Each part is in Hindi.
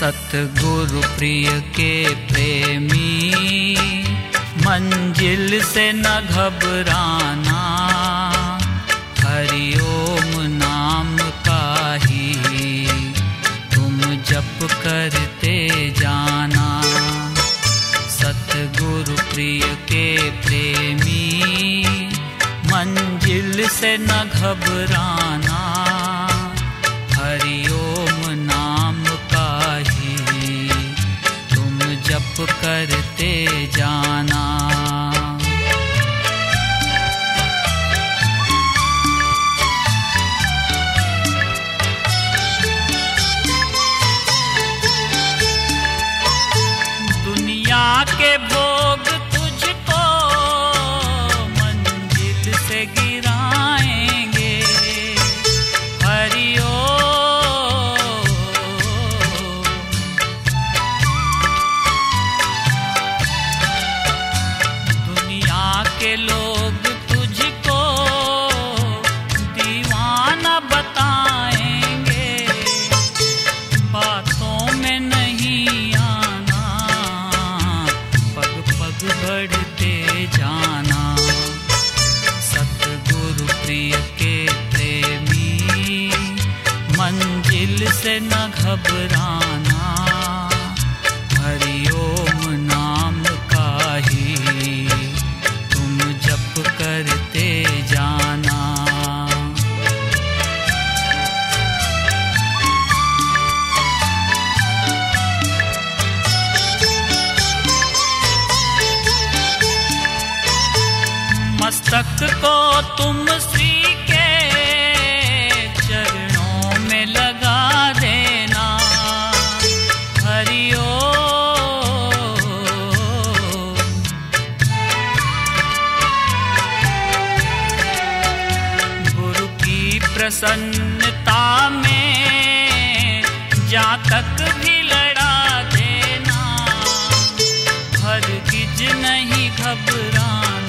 सतगुरु प्रिय के प्रेमी, मंजिल से न घबराना, हरिओम नाम का ही, तुम जप करते जाना। सतगुरु प्रिय के प्रेमी, मंजिल से न घबराना, हरिओम करते जाना से न घबराना। प्रसन्नता में जा तक भी लड़ा देना। हर किज नहीं घबराना।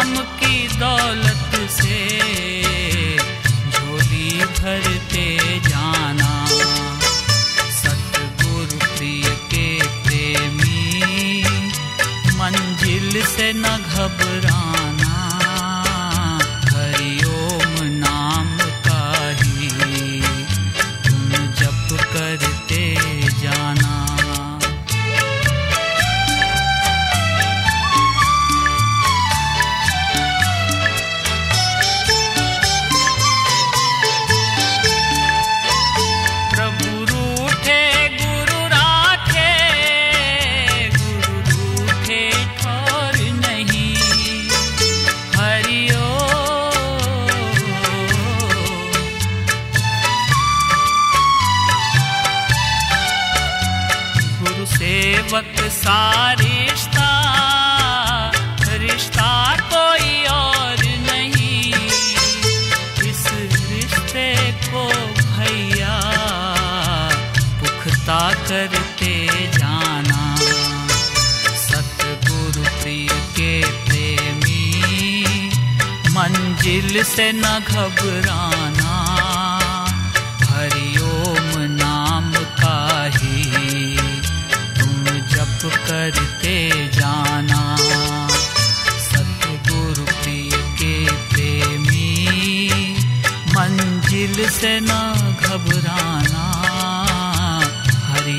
नाम की दौलत से झोली भरते जाना। सतगुरु प्रिय के प्रेमी, मंजिल से न घबराना। सेवक सा रिश्ता रिश्ता कोई और नहीं। इस रिश्ते को भैया पुख्ता करते जाना। सतगुरु प्रिय के प्रेमी, मंजिल से न घबराना। जप करते जाना। सतगुरु प्रिय के प्रेमी मंजिल से ना घबराना। हरि